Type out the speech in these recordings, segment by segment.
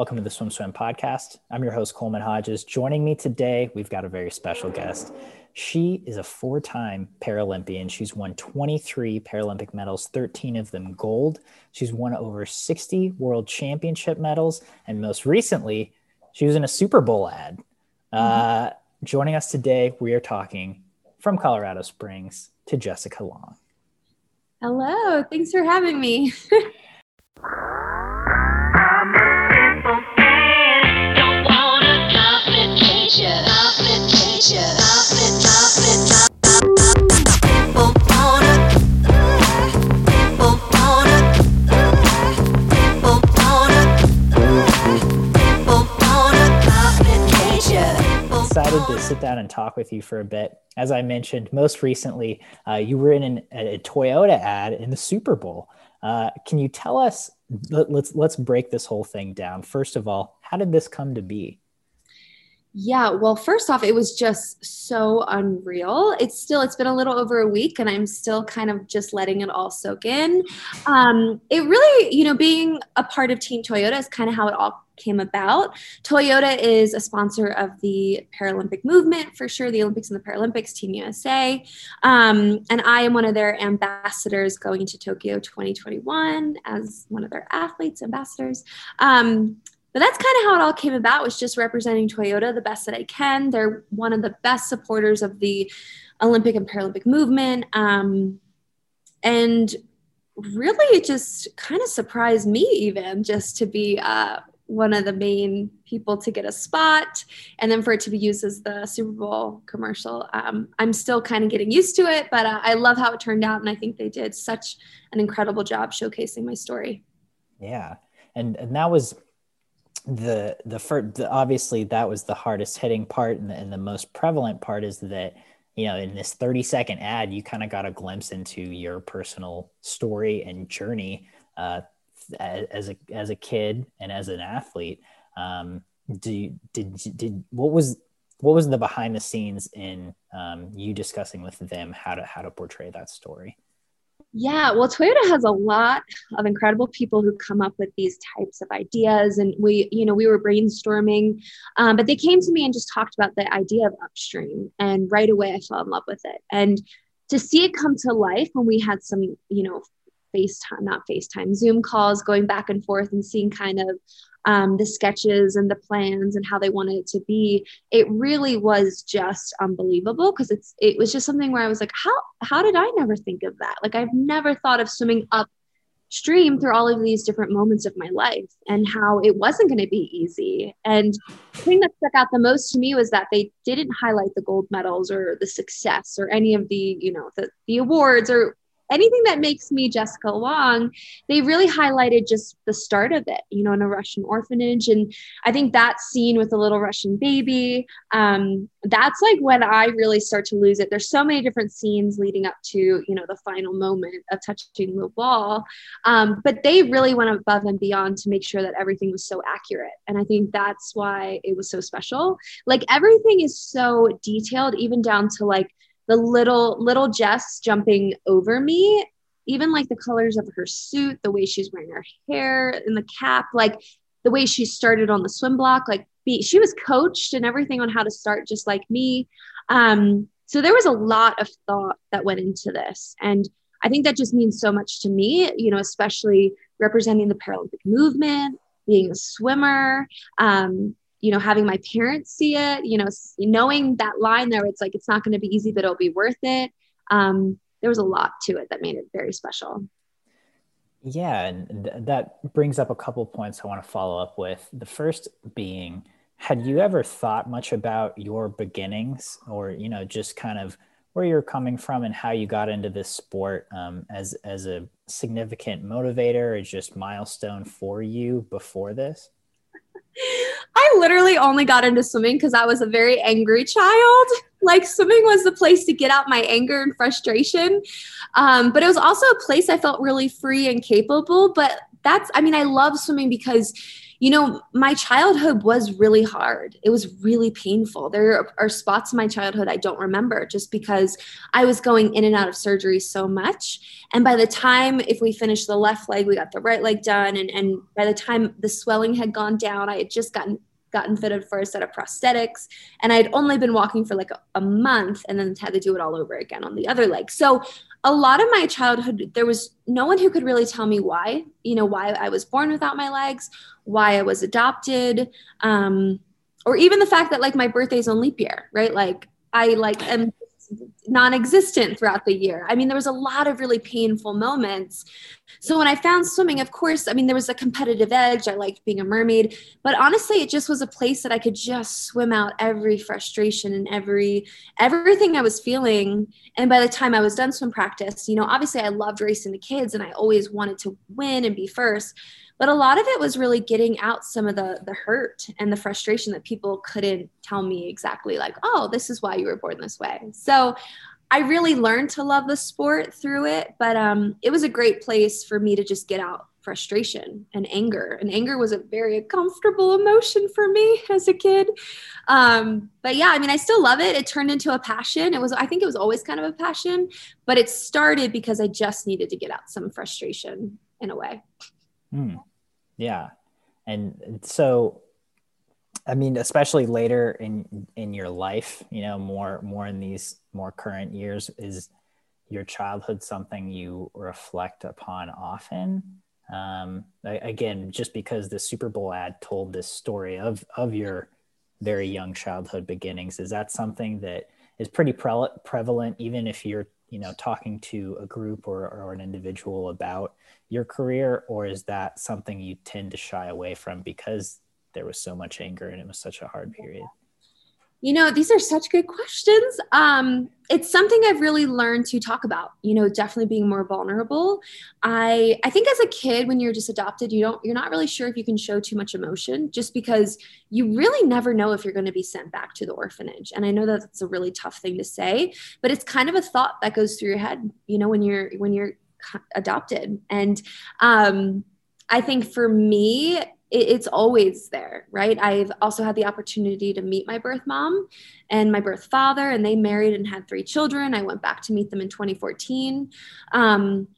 Welcome to the SwimSwam podcast. I'm your host, Coleman Hodges. Joining me today, we've got a very special guest. She is a four time Paralympian. She's won 23 Paralympic medals, 13 of them gold. She's won over 60 world championship medals. And most recently, she was in a Super Bowl ad. Mm-hmm. Uh, joining us today, we are talking from Colorado Springs to Jessica Long. Hello, thanks for having me. excited to sit down and talk with you for a bit. As I mentioned, most recently, uh, you were in an, a Toyota ad in the Super Bowl. Uh, can you tell us? Let, let's let's break this whole thing down. First of all, how did this come to be? Yeah, well, first off, it was just so unreal. It's still, it's been a little over a week and I'm still kind of just letting it all soak in. Um, it really, you know, being a part of Team Toyota is kind of how it all came about. Toyota is a sponsor of the Paralympic movement for sure, the Olympics and the Paralympics, Team USA. Um, and I am one of their ambassadors going to Tokyo 2021 as one of their athletes, ambassadors. Um, but that's kind of how it all came about was just representing toyota the best that i can they're one of the best supporters of the olympic and paralympic movement um, and really it just kind of surprised me even just to be uh, one of the main people to get a spot and then for it to be used as the super bowl commercial. Um, i'm still kind of getting used to it but uh, i love how it turned out and i think they did such an incredible job showcasing my story. Yeah and and that was the the first the, obviously that was the hardest hitting part and the, and the most prevalent part is that you know in this 30 second ad you kind of got a glimpse into your personal story and journey. Uh, as a as a kid and as an athlete um, do you, did did what was what was the behind the scenes in um, you discussing with them how to how to portray that story yeah, well, Toyota has a lot of incredible people who come up with these types of ideas. And we, you know, we were brainstorming, um, but they came to me and just talked about the idea of upstream. And right away, I fell in love with it. And to see it come to life when we had some, you know, FaceTime, not FaceTime, Zoom calls going back and forth and seeing kind of um, the sketches and the plans and how they wanted it to be. It really was just unbelievable because it's it was just something where i was like how how did i never think of that? Like i've never thought of swimming upstream through all of these different moments of my life and how it wasn't going to be easy. And the thing that stuck out the most to me was that they didn't highlight the gold medals or the success or any of the you know the, the awards or anything that makes me Jessica Long, they really highlighted just the start of it, you know, in a Russian orphanage. And I think that scene with the little Russian baby, um, that's like when I really start to lose it. There's so many different scenes leading up to, you know, the final moment of touching the ball. Um, but they really went above and beyond to make sure that everything was so accurate. And I think that's why it was so special. Like everything is so detailed, even down to like, the little little Jess jumping over me, even like the colors of her suit, the way she's wearing her hair and the cap, like the way she started on the swim block, like be, she was coached and everything on how to start just like me. Um, so there was a lot of thought that went into this. And I think that just means so much to me, you know, especially representing the Paralympic movement, being a swimmer, um, you know having my parents see it you know knowing that line there it's like it's not going to be easy but it'll be worth it. Um, there was a lot to it that made it very special. Yeah and th- that brings up a couple points i want to follow up with. The first being had you ever thought much about your beginnings or you know just kind of where you're coming from and how you got into this sport um, as as a significant motivator or just milestone for you before this I literally only got into swimming because I was a very angry child. Like swimming was the place to get out my anger and frustration. Um, but it was also a place I felt really free and capable. But that's, I mean, I love swimming because you know, my childhood was really hard. It was really painful. There are spots in my childhood I don't remember just because I was going in and out of surgery so much. And by the time, if we finished the left leg, we got the right leg done. And, and by the time the swelling had gone down, I had just gotten gotten fitted for a set of prosthetics and i'd only been walking for like a, a, month and then had to do it all over again on the other leg so a lot of my childhood there was no one who could really tell me why you know why i was born without my legs why i was adopted um, or even the fact that like my birthday's on leap year right? Like i like am non-existent throughout the year. I mean, there was a lot of really painful moments. So when I found swimming, of course, I mean, there was a competitive edge. I liked being a mermaid, but honestly, it just was a place that I could just swim out every frustration and every everything I was feeling. And by the time I was done swim practice, you know, obviously I loved racing the kids and I always wanted to win and be first but a lot of it was really getting out some of the the hurt and the frustration that people couldn't tell me exactly like oh this is why you were born this way. So i really learned to love the sport through it but um, it was a great place for me to just get out frustration and anger and anger was a very comfortable emotion for me as a kid. Um, but yeah i mean i still love it. It turned into a passion. It was i think it was always kind of a passion but it started because i just needed to get out some frustration in a way. Hmm. Yeah. And so I mean, especially later in in your life, you know, more more in these more current years, is your childhood something you reflect upon often? Um, again, just because the Super Bowl ad told this story of of your very young childhood beginnings, is that something that is pretty pre- prevalent, even if you're you know talking to a group or, or an individual about your career or is that something you tend to shy away from because there was so much anger and it was such a hard period you know these are such good questions. Um, it's something i've really learned to talk about you know definitely being more vulnerable. I i think as a kid when you're just adopted you don't you're not really sure if you can show too much emotion just because you really never know if you're going to be sent back to the orphanage. And i know that that's a really tough thing to say but it's kind of a thought that goes through your head you know when you're when you're adopted. And um i think for me it's always there, right? I've also had the opportunity to meet my birth mom and my birth father, and they married and had three children. I went back to meet them in 2014. Um,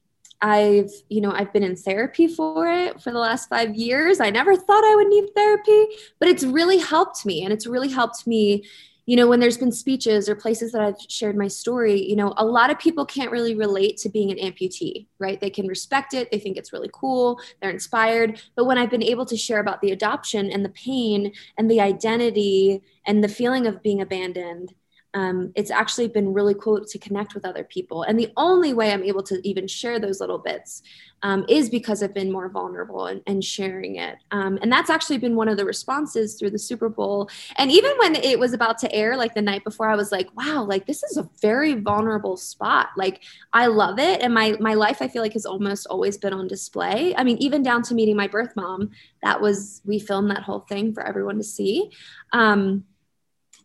I've, you know, I've been in therapy for it for the last five years. I never thought I would need therapy, but it's really helped me. And it's really helped me you know when there's been speeches or places that i've shared my story you know a lot of people can't really relate to being an amputee right? They can respect it. They think it's really cool. They're inspired. But when i've been able to share about the adoption and the pain and the identity and the feeling of being abandoned um, it's actually been really cool to connect with other people. And the only way I'm able to even share those little bits um, is because I've been more vulnerable and, and sharing it. Um, and that's actually been one of the responses through the Super Bowl. And even when it was about to air, like the night before, I was like, wow, like this is a very vulnerable spot. Like I love it. And my, my life, I feel like has almost always been on display. I mean, even down to meeting my birth mom, that was, we filmed that whole thing for everyone to see. Um,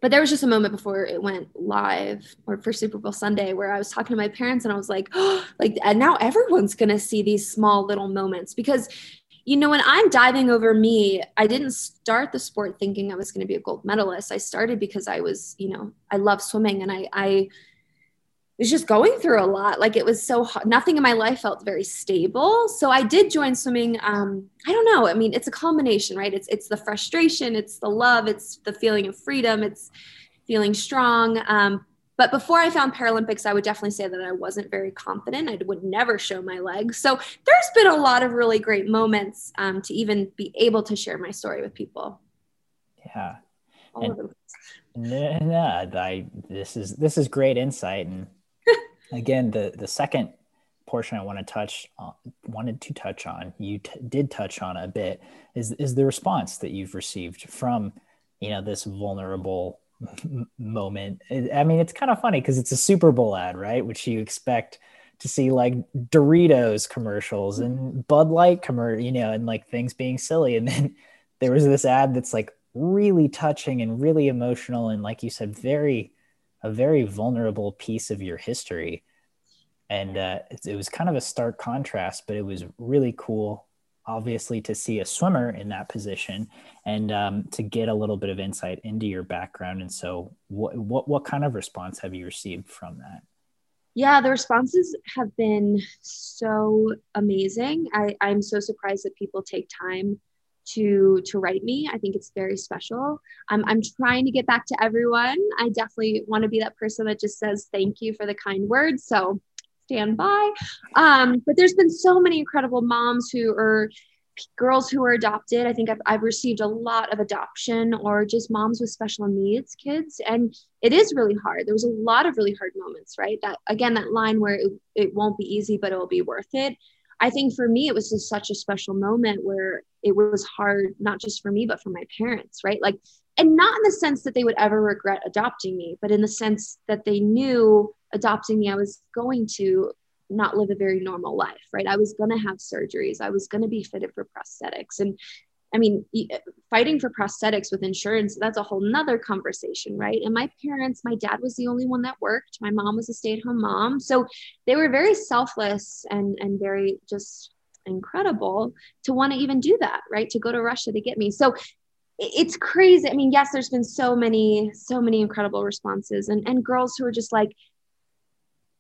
but there was just a moment before it went live or for Super Bowl Sunday where I was talking to my parents and I was like, oh, like, and now everyone's going to see these small little moments because, you know, when I'm diving over me, I didn't start the sport thinking I was going to be a gold medalist. I started because I was, you know, I love swimming and I, I, was just going through a lot. Like it was so hard. nothing in my life felt very stable. So I did join swimming. Um, I don't know. I mean, it's a combination, right? It's it's the frustration, it's the love, it's the feeling of freedom, it's feeling strong. Um, but before I found Paralympics, I would definitely say that I wasn't very confident. I would never show my legs. So there's been a lot of really great moments um, to even be able to share my story with people. Yeah. And, no, I, this is this is great insight and again, the the second portion I want to touch on, wanted to touch on, you t- did touch on a bit, is is the response that you've received from you know this vulnerable moment. I mean, it's kind of funny because it's a Super Bowl ad, right? Which you expect to see like Doritos commercials and mm-hmm. Bud Light commercial, you know, and like things being silly, and then there was this ad that's like really touching and really emotional and like you said very a very vulnerable piece of your history and uh, it, it, was kind of a stark contrast but it was really cool obviously to see a swimmer in that position and um, to get a little bit of insight into your background. And so, what, what, what kind of response have you received from that? Yeah, the responses have been so amazing. I, I'm so surprised that people take time to to write me. I think it's very special. I'm I'm trying to get back to everyone. I definitely want to be that person that just says thank you for the kind words. So stand by. Um, but there's been so many incredible moms who are girls who are adopted. I think I've, I've received a lot of adoption or just moms with special needs kids. And it is really hard. There was a lot of really hard moments, right? That again, that line where it, it won't be easy, but it will be worth it. I think for me, it was just such a special moment where it was hard, not just for me, but for my parents, right? Like, and not in the sense that they would ever regret adopting me, but in the sense that they knew adopting me, I was going to not live a very normal life, right? I was going to have surgeries. I was going to be fitted for prosthetics. And I mean, uh, fighting for prosthetics with insurance, that's a whole nother conversation, right? And my parents, my dad was the only one that worked. My mom was a stay at home mom. So they were very selfless and, and very just incredible to want to even do that, right? To go to Russia to get me. So it's crazy. I mean, yes, there's been so many, so many incredible responses and, and girls who are just like,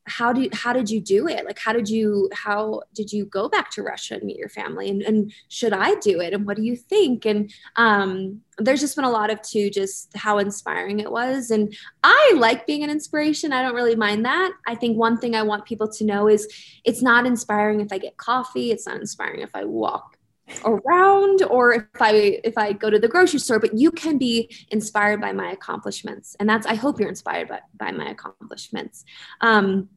how did how did you do it? Like how did you how did you go back to russia and meet your family? And, and should i do it? And what do you think? And um, there's just been a lot of too just how inspiring it was. And i like being an inspiration. I don't really mind that. I think one thing i want people to know is it's not inspiring if i get coffee. It's not inspiring if i walk around or if i if i go to the grocery store but you can be inspired by my accomplishments. And that's i hope you're inspired by, by my accomplishments. Um,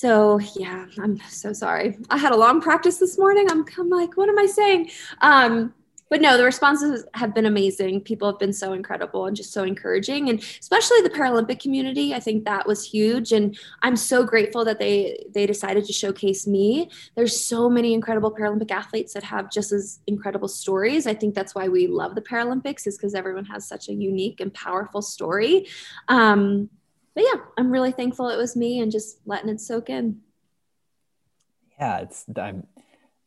so yeah, I'm so sorry. I had a long practice this morning. I'm, I'm like, what am I saying? Um, but no, the responses have been amazing. People have been so incredible and just so encouraging, and especially the Paralympic community. I think that was huge, and I'm so grateful that they they decided to showcase me. There's so many incredible Paralympic athletes that have just as incredible stories. I think that's why we love the Paralympics, is because everyone has such a unique and powerful story. Um, but yeah, I'm really thankful it was me and just letting it soak in. Yeah, it's I'm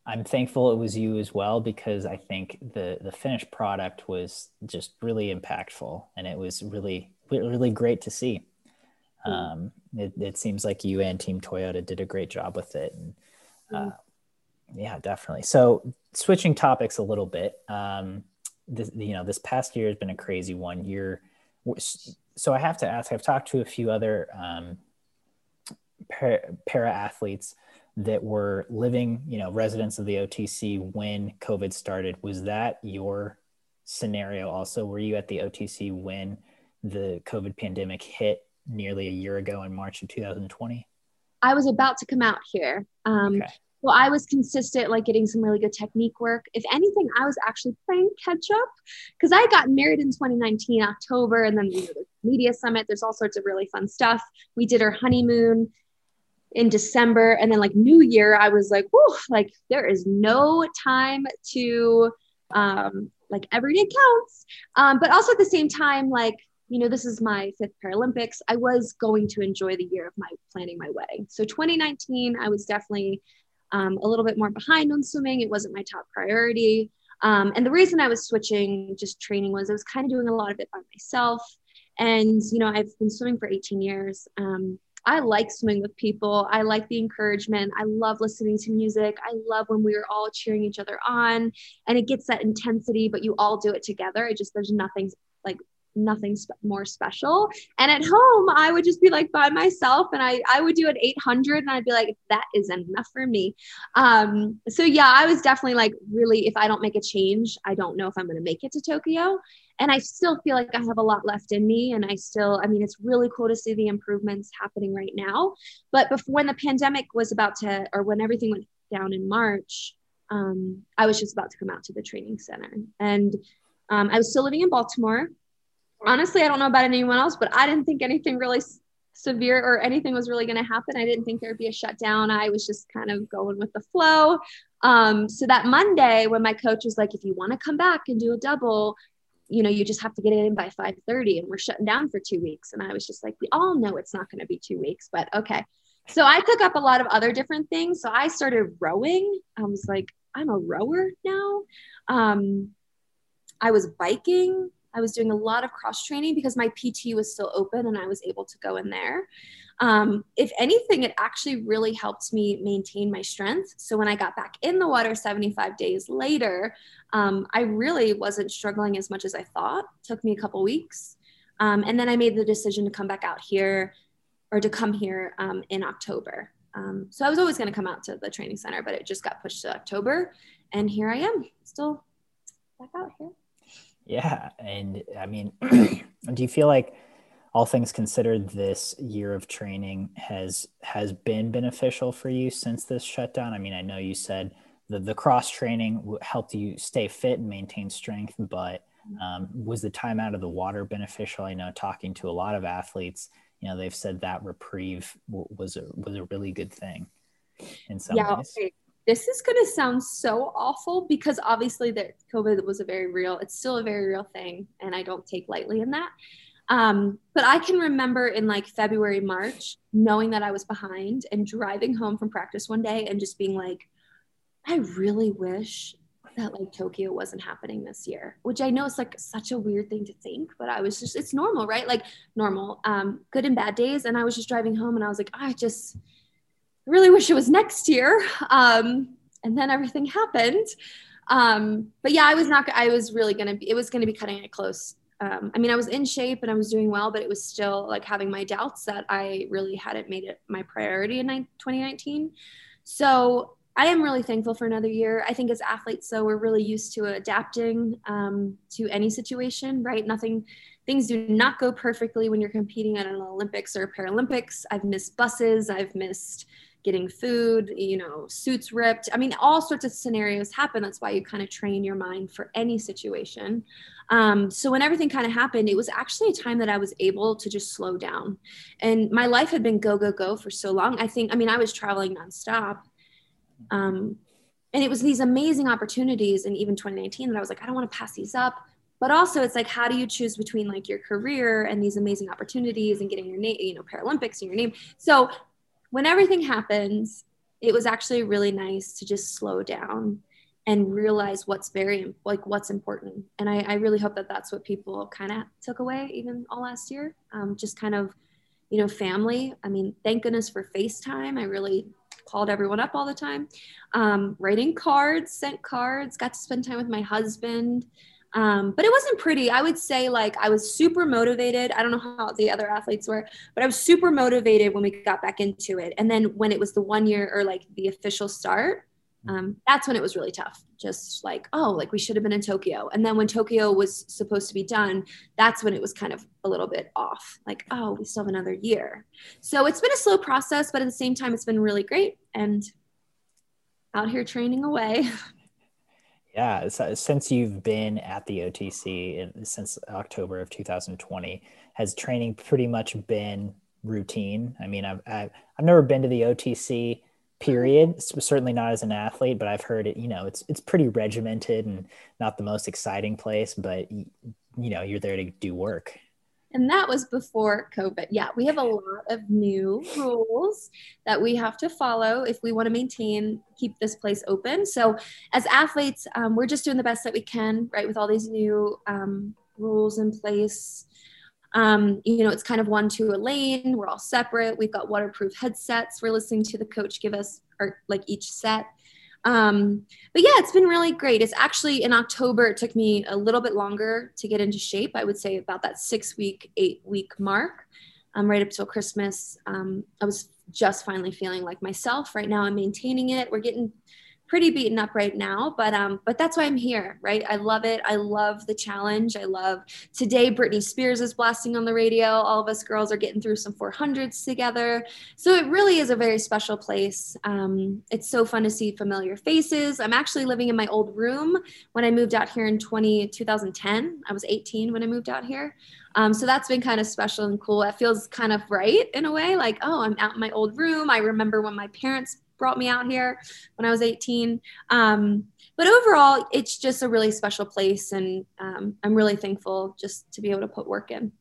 I'm thankful it was you as well because I think the the finished product was just really impactful and it was really really great to see. Hmm. Um, it, it seems like you and Team Toyota did a great job with it. And, hmm. uh, yeah, definitely. So switching topics a little bit, um, this, you know, this past year has been a crazy one. You're so I have to ask. I've talked to a few other um, para, athletes that were living, you know, residents of the OTC when COVID started. Was that your scenario? Also, were you at the OTC when the COVID pandemic hit nearly a year ago in March of 2020? I was about to come out here. Um, okay. Well, I was consistent, like getting some really good technique work. If anything, I was actually playing catch up because I got married in 2019 October, and then you know, the media summit. There's all sorts of really fun stuff. We did our honeymoon in December, and then like New Year, I was like, whoa, like there is no time to um, like every day counts. Um, but also at the same time, like you know, this is my fifth Paralympics. I was going to enjoy the year of my planning my wedding. So 2019, I was definitely um, a little bit more behind on swimming. It wasn't my top priority. Um, and the reason I was switching just training was I was kind of doing a lot of it by myself. And, you know, I've been swimming for 18 years. Um, I like swimming with people. I like the encouragement. I love listening to music. I love when we are all cheering each other on and it gets that intensity, but you all do it together. It just, there's nothing like nothing sp- more special. And at home, I would just be like by myself and I, I would do an 800 and I'd be like, that is enough for me. Um, so yeah, I was definitely like, really, if I don't make a change, I don't know if I'm going to make it to Tokyo. And I still feel like I have a lot left in me. And I still, I mean, it's really cool to see the improvements happening right now. But before when the pandemic was about to, or when everything went down in March, um, I was just about to come out to the training center. And um, I was still living in Baltimore honestly, I don't know about anyone else, but I didn't think anything really severe or anything was really going to happen. I didn't think there'd be a shutdown. I was just kind of going with the flow. Um, so that Monday, when my coach was like, if you want to come back and do a double, you know, you just have to get it in by 5:30 and we're shutting down for 2 weeks. And I was just like, we all know it's not going to be 2 weeks, but okay. So I took up a lot of other different things. So I started rowing. I was like, I'm a rower now. Um, I was biking. I was doing a lot of cross training because my PT was still open and I was able to go in there. Um, if anything, it actually really helped me maintain my strength. So when I got back in the water 75 days later, um, I really wasn't struggling as much as I thought. It took me a couple weeks. Um, and then I made the decision to come back out here or to come here um, in October. Um, so I was always going to come out to the training center, but it just got pushed to October. And here I am, still back out here. Yeah. And I mean, do you feel like all things considered, this year of training has has been beneficial for you since this shutdown? I mean, I know you said the, the cross training helped you stay fit and maintain strength, but um, was the time out of the water beneficial? I know talking to a lot of athletes, you know, they've said that reprieve was a was a really good thing in some yeah, ways. Okay this is going to sound so awful because obviously that COVID was a very real, it's still a very real thing. And I don't take lightly in that. Um, but I can remember in like February, March, knowing that I was behind and driving home from practice one day and just being like, I really wish that like Tokyo wasn't happening this year, which I know is like such a weird thing to think, but I was just, it's normal, right? Like normal, um, good and bad days. And I was just driving home and I was like, I just, really wish it was next year. Um, and then everything happened. Um, but yeah, I was not, I was really going to be, it was going to be cutting it close. Um, I mean, I was in shape and I was doing well, but it was still like having my doubts that I really hadn't made it my priority in 2019. So I am really thankful for another year. I think as athletes, so we're really used to adapting um, to any situation, right? Nothing, things do not go perfectly when you're competing at an Olympics or Paralympics. I've missed buses, I've missed getting food, you know, suits ripped. I mean, all sorts of scenarios happen. That's why you kind of train your mind for any situation. Um, so when everything kind of happened, it was actually a time that I was able to just slow down. And my life had been go, go, go for so long. I think, I mean, I was traveling nonstop. Um, and it was these amazing opportunities in even 2019 that I was like, I don't want to pass these up. But also, it's like, how do you choose between like your career and these amazing opportunities and getting your name, you know, Paralympics and your name? So when everything happens, it was actually really nice to just slow down and realize what's very like what's important. And I, I really hope that that's what people kind of took away even all last year. Um, just kind of, you know, family. I mean, thank goodness for FaceTime. I really called everyone up all the time. Um, writing cards, sent cards, got to spend time with my husband. Um, but it wasn't pretty. I would say like I was super motivated. I don't know how the other athletes were, but I was super motivated when we got back into it. And then when it was the one year or like the official start, um, that's when it was really tough. Just like, oh, like we should have been in Tokyo. And then when Tokyo was supposed to be done, that's when it was kind of a little bit off. Like, oh, we still have another year. So it's been a slow process, but at the same time, it's been really great. And out here training away. Yeah, uh, since you've been at the OTC since October of 2020, has training pretty much been routine? I mean, I've, I've, I've never been to the OTC period, certainly not as an athlete, but I've heard it, you know, it's, it's pretty regimented and not the most exciting place, but you know, you're there to do work and that was before COVID. Yeah, we have a lot of new rules that we have to follow if we want to maintain, keep this place open. So, as athletes, um, we're just doing the best that we can, right, with all these new um, rules in place. Um, you know, it's kind of one to a lane. We're all separate. We've got waterproof headsets. We're listening to the coach give us, or like each set. Um, but yeah, it's been really great. It's actually in October, it took me a little bit longer to get into shape. I would say about that six week, eight week mark, um, right up till Christmas. Um, I was just finally feeling like myself. Right now, I'm maintaining it. We're getting pretty beaten up right now, but um, but that's why I'm here, right? I love it. I love the challenge. I love today. Britney Spears is blasting on the radio. All of us girls are getting through some 400s together. So it really is a very special place. Um, it's so fun to see familiar faces. I'm actually living in my old room when I moved out here in 20 2010. I was 18 when I moved out here. Um, so that's been kind of special and cool. It feels kind of right in a way, like, oh, I'm out in my old room. I remember when my parents brought me out here when I was 18. Um, but overall, it's just a really special place, and um, I'm really thankful just to be able to put work in.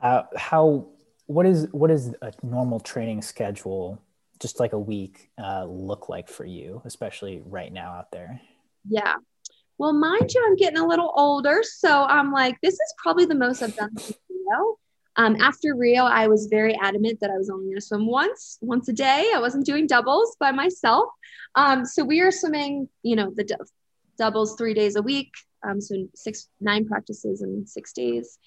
Uh, how what is what is a normal training schedule just like a week uh, look like for you, especially right now out there? Yeah. Well, mind you, I'm getting a little older. So I'm like, this is probably the most I've done Rio. Um, after Rio, I was very adamant that I was only going to swim once, once a day. I wasn't doing doubles by myself. Um, so we are swimming, you know, the d- doubles three days a week. Um, so six, nine practices in six days.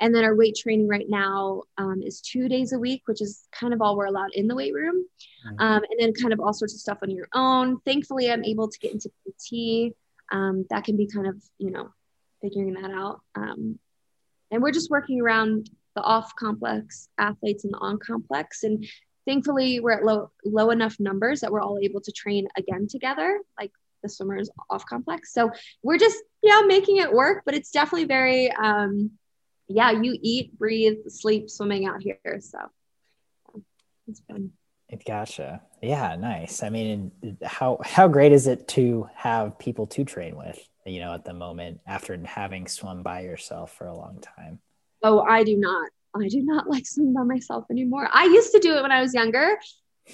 And then our weight training right now um, is two days a week, which is kind of all we're allowed in the weight room. Mm-hmm. Um, and then kind of all sorts of stuff on your own. Thankfully, I'm able to get into PT. Um, that can be kind of, you know, figuring that out. Um, and we're just working around the off complex athletes and the on complex. And thankfully, we're at low, low enough numbers that we're all able to train again together, like the swimmers off complex. So we're just, yeah, making it work, but it's definitely very, um, yeah, you eat, breathe, sleep, swimming out here. So it's fun. Gotcha. Yeah, nice. I mean, how how great is it to have people to train with? You know, at the moment after having swum by yourself for a long time. Oh, I do not. I do not like swimming by myself anymore. I used to do it when I was younger,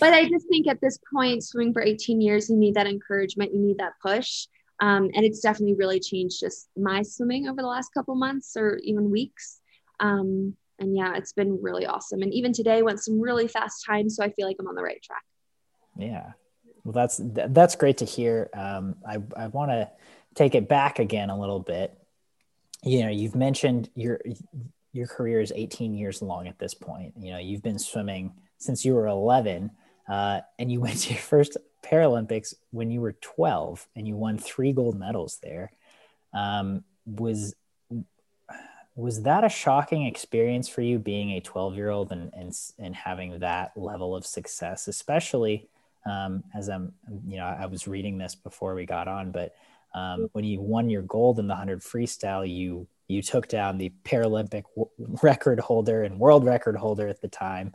but I just think at this point, swimming for 18 years, you need that encouragement, you need that push. Um, and it's definitely really changed just my swimming over the last couple months or even weeks. Um, and yeah, it's been really awesome. And even today went some really fast times, so I feel like I'm on the right track. Yeah, well, that's that's great to hear. Um, I I want to take it back again a little bit. You know, you've mentioned your your career is 18 years long at this point. You know, you've been swimming since you were 11, uh, and you went to your first Paralympics when you were 12 and you won three gold medals there. Um, was was that a shocking experience for you being a 12 year old and, and and having that level of success, especially um, as I'm you know I was reading this before we got on, but um, when you won your gold in the 100 freestyle, you you took down the Paralympic w- record holder and world record holder at the time.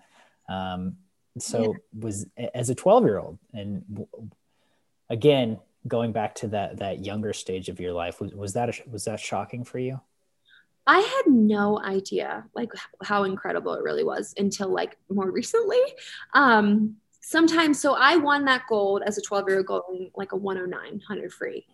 Um, so yeah. was as a 12 year old and again going back to that that younger stage of your life was, was that a, was that shocking for you i had no idea like how incredible it really was until like more recently um sometimes so i won that gold as a 12 year old going like a 109 100 free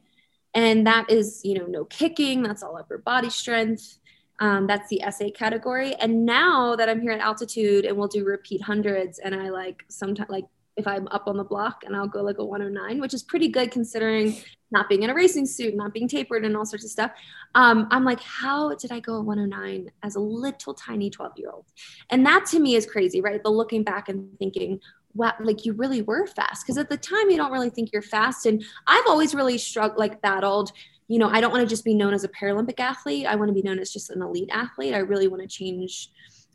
and that is you know no kicking that's all upper body strength um, that's the S8 category. And now that I'm here at altitude and we'll do repeat hundreds, and I like sometimes like if I'm up on the block and I'll go like a 109, which is pretty good considering not being in a racing suit, not being tapered, and all sorts of stuff. Um, I'm like, how did I go a 109 as a little tiny 12 year old? And that to me is crazy, right? The looking back and thinking, wow, like you really were fast. Because at the time, you don't really think you're fast. And I've always really struggled, like battled you know, I don't want to just be known as a Paralympic athlete. I want to be known as just an elite athlete. I really want to change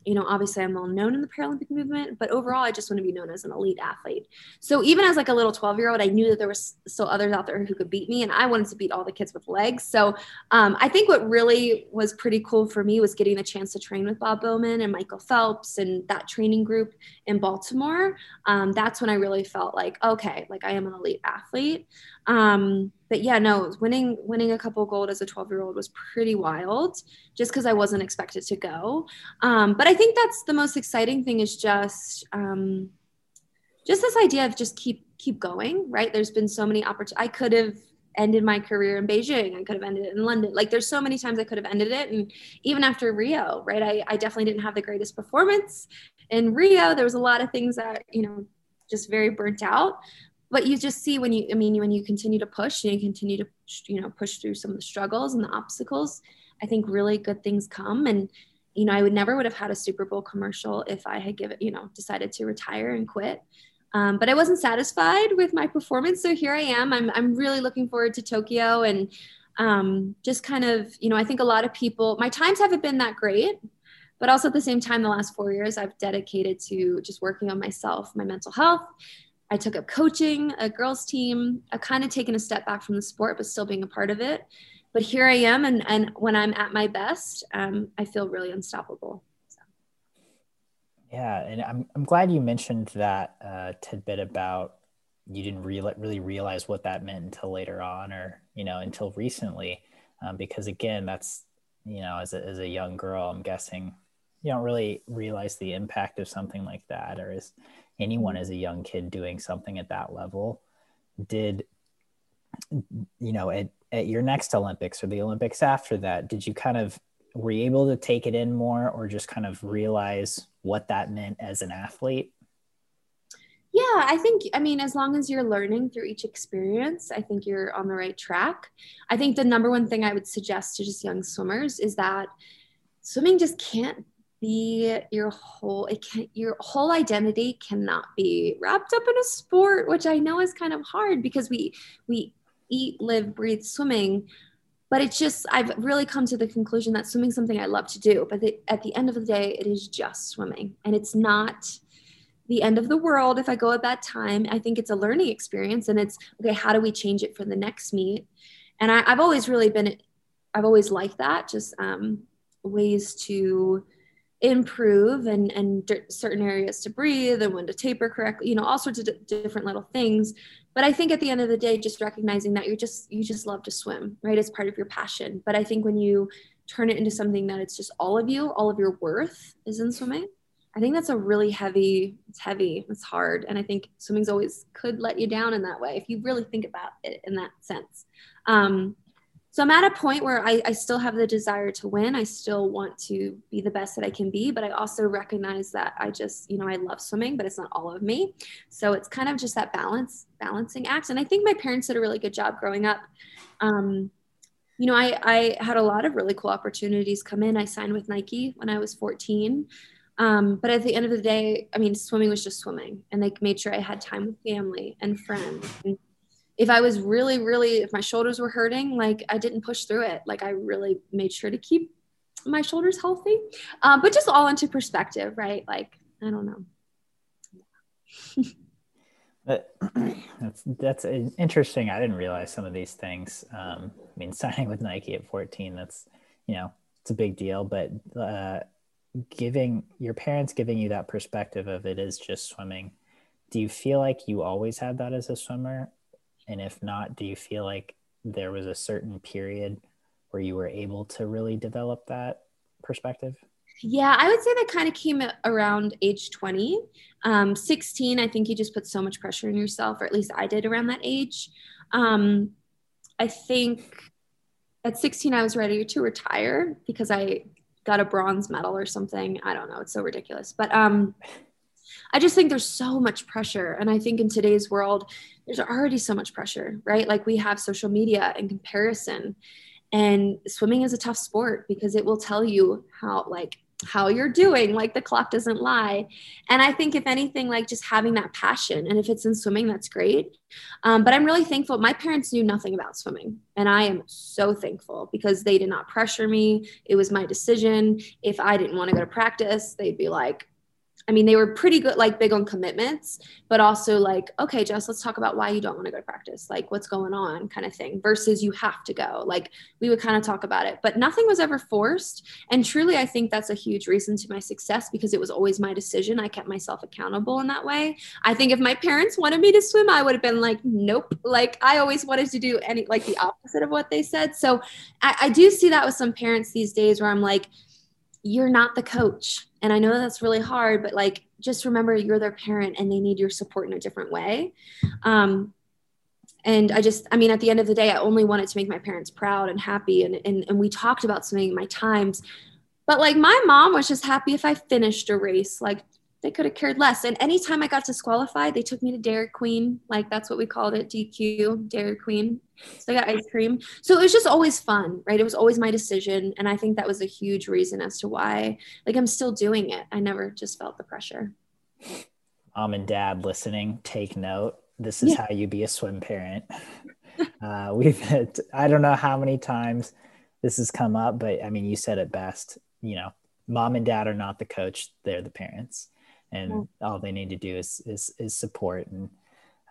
you know, obviously I'm well known in the Paralympic movement, but overall, I just want to be known as an elite athlete. So even as like a little 12 year old, I knew that there was still others out there who could beat me, and I wanted to beat all the kids with legs. So um, I think what really was pretty cool for me was getting the chance to train with Bob Bowman and Michael Phelps and that training group in Baltimore. Um, that's when I really felt like, okay, like I am an elite athlete. Um, but yeah, no, winning winning a couple gold as a 12 year old was pretty wild, just because I wasn't expected to go. Um, but I think that's the most exciting thing is just um, just this idea of just keep keep going. Right? There's been so many opportunities. I could have ended my career in Beijing. I could have ended it in London. Like there's so many times I could have ended it. And even after Rio, right? I, I definitely didn't have the greatest performance in Rio. There was a lot of things that, you know, just very burnt out but you just see when you i mean when you continue to push and you continue to you know push through some of the struggles and the obstacles i think really good things come. And you know i would never would have had a super bowl commercial if i had given you know decided to retire and quit. Um, but i wasn't satisfied with my performance. So here i am. I'm, I'm really looking forward to tokyo and um, just kind of you know i think a lot of people my times haven't been that great but also at the same time the last four years i've dedicated to just working on myself my mental health I took up coaching, a girls team. I've kind of taken a step back from the sport, but still being a part of it. But here I am, and and when I'm at my best, um, I feel really unstoppable. So. Yeah, and I'm I'm glad you mentioned that uh, tidbit about you didn't really really realize what that meant until later on, or you know until recently, um, because again, that's you know as a as a young girl, I'm guessing you don't really realize the impact of something like that, or is anyone as a young kid doing something at that level did you know at, at your next olympics or the olympics after that did you kind of were you able to take it in more or just kind of realize what that meant as an athlete yeah, I think, I mean, as long as you're learning through each experience, I think you're on the right track. I think the number one thing I would suggest to just young swimmers is that swimming just can't be your whole it can your whole identity cannot be wrapped up in a sport which i know is kind of hard because we we eat live breathe swimming but it's just i've really come to the conclusion that swimming is something i love to do but the, at the end of the day it is just swimming and it's not the end of the world if I go at that time. I think it's a learning experience and it's okay, how do we change it for the next meet? And I, have always really been, I've always liked that, just um, ways to improve and, and certain areas to breathe and when to taper correctly, you know, all sorts of different little things. But I think at the end of the day, just recognizing that you're just, you just love to swim, right? It's part of your passion. But I think when you turn it into something that it's just all of you, all of your worth is in swimming I think that's a really heavy, it's heavy, it's hard. And I think swimming's always could let you down in that way if you really think about it in that sense. Um, so I'm at a point where I, I still have the desire to win. I still want to be the best that I can be, but I also recognize that I just, you know, I love swimming, but it's not all of me. So it's kind of just that balance, balancing act. And I think my parents did a really good job growing up. Um, you know, I, I had a lot of really cool opportunities come in. I signed with Nike when I was 14. Um, but at the end of the day, I mean, swimming was just swimming, and they made sure I had time with family and friends. And if I was really, really, if my shoulders were hurting, like I didn't push through it. Like I really made sure to keep my shoulders healthy. Um, but just all into perspective, right? Like I don't know. That's that's interesting. I didn't realize some of these things. Um, I mean, signing with Nike at 14, that's you know, it's a big deal. But uh, giving your parents giving you that perspective of it is just swimming do you feel like you always had that as a swimmer and if not do you feel like there was a certain period where you were able to really develop that perspective yeah i would say that kind of came around age 20 um, 16 i think you just put so much pressure on yourself or at least i did around that age um, i think at 16 i was ready to retire because i got a bronze medal or something. I don't know. It's so ridiculous. But um, I just think there's so much pressure. And I think in today's world, there's already so much pressure, right? Like we have social media and comparison. And swimming is a tough sport because it will tell you how, like, how you're doing like the clock doesn't lie and i think if anything like just having that passion and if it's in swimming that's great um, but i'm really thankful my parents knew nothing about swimming and i am so thankful because they did not pressure me it was my decision if i didn't want to go to practice they'd be like I mean, they were pretty good, like big on commitments, but also like, okay, Jess, let's talk about why you don't want to go to practice, like what's going on, kind of thing, versus you have to go. Like we would kind of talk about it, but nothing was ever forced. And truly, I think that's a huge reason to my success because it was always my decision. I kept myself accountable in that way. I think if my parents wanted me to swim, I would have been like, nope. Like I always wanted to do any, like the opposite of what they said. So I, I do see that with some parents these days where I'm like, you're not the coach. And I know that's really hard, but like just remember you're their parent and they need your support in a different way. Um, and I just, I mean, at the end of the day, I only wanted to make my parents proud and happy. And, and, and we talked about swimming my times. But like my mom was just happy if I finished a race. Like they could have cared less. And anytime I got disqualified, they took me to Dairy Queen. Like that's what we called it, DQ, Dairy Queen. So I got ice cream. So it was just always fun, right? It was always my decision. And I think that was a huge reason as to why, like, I'm still doing it. I never just felt the pressure. Mom and dad listening, take note. This is yeah. how you be a swim parent. uh, we've had, I don't know how many times this has come up, but I mean, you said it best. You know, mom and dad are not the coach, they're the parents and all they need to do is is, is support. And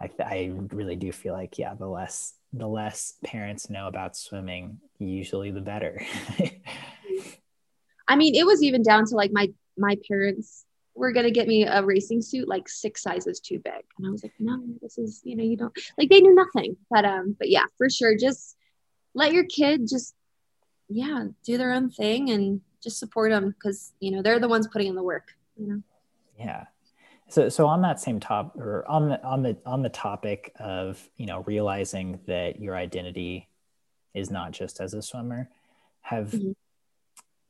I, I really do feel like yeah the less the less parents know about swimming usually the better. I mean it was even down to like my my parents were going to get me a racing suit like six sizes too big. And i was like no this is you know you don't like they knew nothing. But um but yeah for sure just let your kid just yeah do their own thing and just support them because you know they're the ones putting in the work you know yeah So, so on that same top, or on the on the on the topic of you know realizing that your identity is not just as a swimmer, have mm-hmm.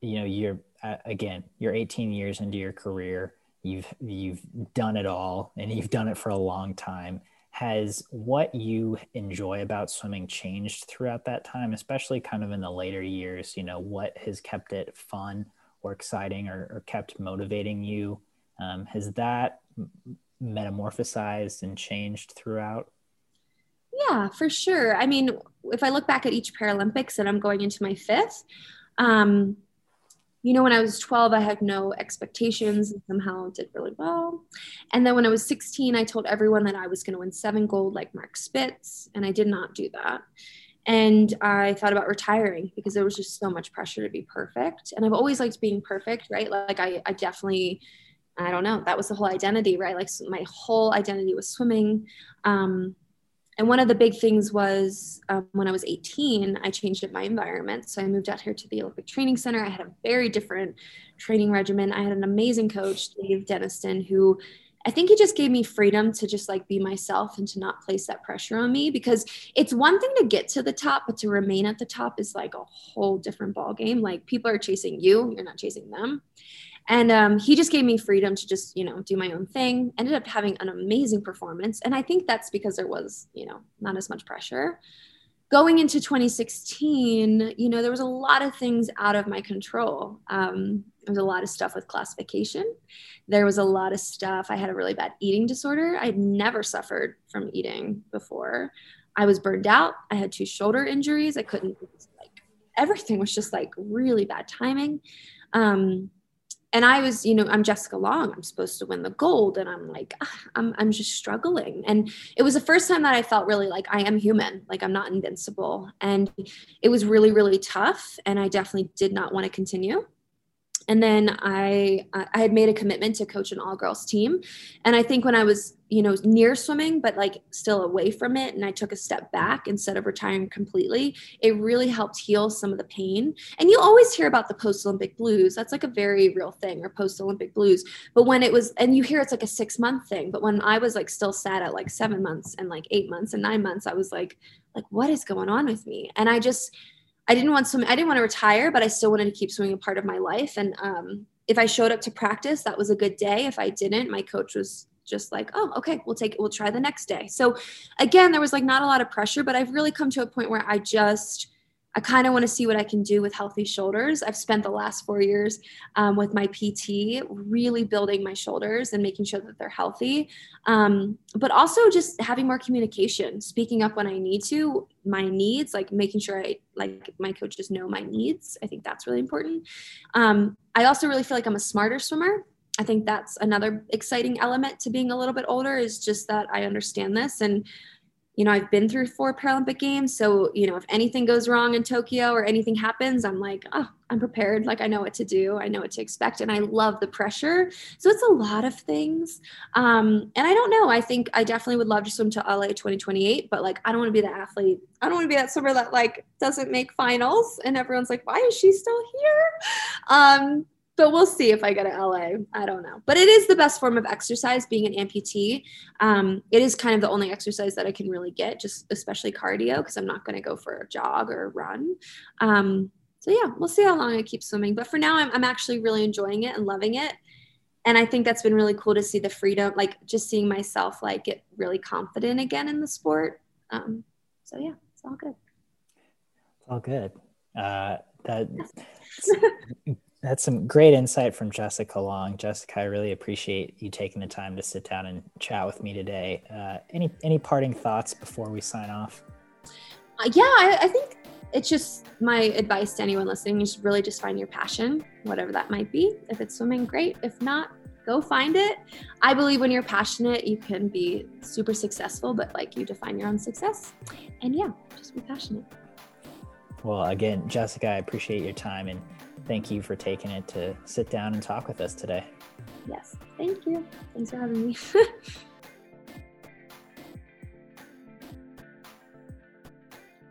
you know you're uh, again you're 18 years into your career, you've you've done it all, and you've done it for a long time. Has what you enjoy about swimming changed throughout that time, especially kind of in the later years? You know, what has kept it fun or exciting, or, or kept motivating you? Um, has that metamorphosized and changed throughout? Yeah, for sure. I mean, if I look back at each Paralympics and I'm going into my fifth, um, you know, when I was 12, I had no expectations and somehow did really well. And then when I was 16, I told everyone that I was going to win seven gold like Mark Spitz, and I did not do that. And I thought about retiring because there was just so much pressure to be perfect. And I've always liked being perfect, right? Like I, I definitely I don't know. That was the whole identity, right? Like my whole identity was swimming. Um, and one of the big things was um, when I was 18, I changed up my environment. So I moved out here to the Olympic Training Center. I had a very different training regimen. I had an amazing coach, Dave Denniston, who I think he just gave me freedom to just like be myself and to not place that pressure on me because it's one thing to get to the top, but to remain at the top is like a whole different ball game. Like people are chasing you, you're not chasing them. And um, he just gave me freedom to just, you know, do my own thing. Ended up having an amazing performance. And I think that's because there was, you know, not as much pressure. Going into 2016, you know, there was a lot of things out of my control. Um, there was a lot of stuff with classification. There was a lot of stuff. I had a really bad eating disorder. I had never suffered from eating before. I was burned out. I had two shoulder injuries. I couldn't, like, everything was just like really bad timing. Um, and I was, you know, I'm Jessica Long. I'm supposed to win the gold, and I'm like, ah, I'm, I'm just struggling. And it was the first time that I felt really like I am human, like I'm not invincible. And it was really, really tough. And I definitely did not want to continue and then I I had made a commitment to coach an all girls team, and I think when I was you know near swimming but like still away from it, and I took a step back instead of retiring completely, it really helped heal some of the pain. And you always hear about the post Olympic blues. That's like a very real thing, or post Olympic blues. But when it was, and you hear it's like a six month thing, but when I was like still sad at like seven months and like eight months and nine months, I was like, like what is going on with me? And I just I didn't want swimming. I didn't want to retire, but I still wanted to keep swimming a part of my life. And um, if I showed up to practice, that was a good day. If I didn't, my coach was just like, oh, okay, we'll take it. We'll try the next day. So again, there was like not a lot of pressure, but I've really come to a point where I just I kind of want to see what I can do with healthy shoulders. I've spent the last four years um, with my PT really building my shoulders and making sure that they're healthy, um, but also just having more communication, speaking up when I need to, my needs, like making sure I like my coaches know my needs. I think that's really important. Um, I also really feel like I'm a smarter swimmer. I think that's another exciting element to being a little bit older is just that I understand this and you know, I've been through four Paralympic games. So, you know, if anything goes wrong in Tokyo or anything happens, I'm like, oh, I'm prepared. Like I know what to do. I know what to expect. And I love the pressure. So it's a lot of things. Um, and I don't know. I think I definitely would love to swim to LA 2028, but like I don't want to be the athlete. I don't want to be that swimmer that like doesn't make finals and everyone's like, why is she still here? Um, but we'll see if I go to LA. I don't know. But it is the best form of exercise being an amputee. Um, it is kind of the only exercise that I can really get, just especially cardio, because I'm not going to go for a jog or a run. Um, so yeah, we'll see how long I keep swimming. But for now, I'm, I'm actually really enjoying it and loving it. And I think that's been really cool to see the freedom, like just seeing myself like get really confident again in the sport. Um, so yeah, it's all good. It's all good. Uh, that That's some great insight from Jessica Long. Jessica, I really appreciate you taking the time to sit down and chat with me today. Uh, any any parting thoughts before we sign off? Uh, yeah, I, I, think it's just my advice to anyone listening is really just find your passion, whatever that might be. If it's swimming, great. If not, go find it. I believe when you're passionate, you can be super successful, but like you define your own success. And yeah, just be passionate. Well, again, Jessica, I appreciate your time and thank you for taking it to sit down and talk with us today. Yes, thank you. Thanks for having me.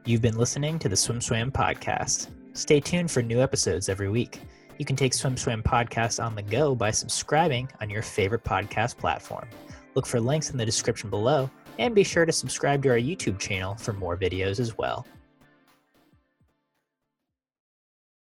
You've been listening to the SwimSwam podcast. Stay tuned for new episodes every week. You can take SwimSwam Podcast on the go by subscribing on your favorite podcast platform. Look for links in the description below, and be sure to subscribe to our YouTube channel for more videos as well.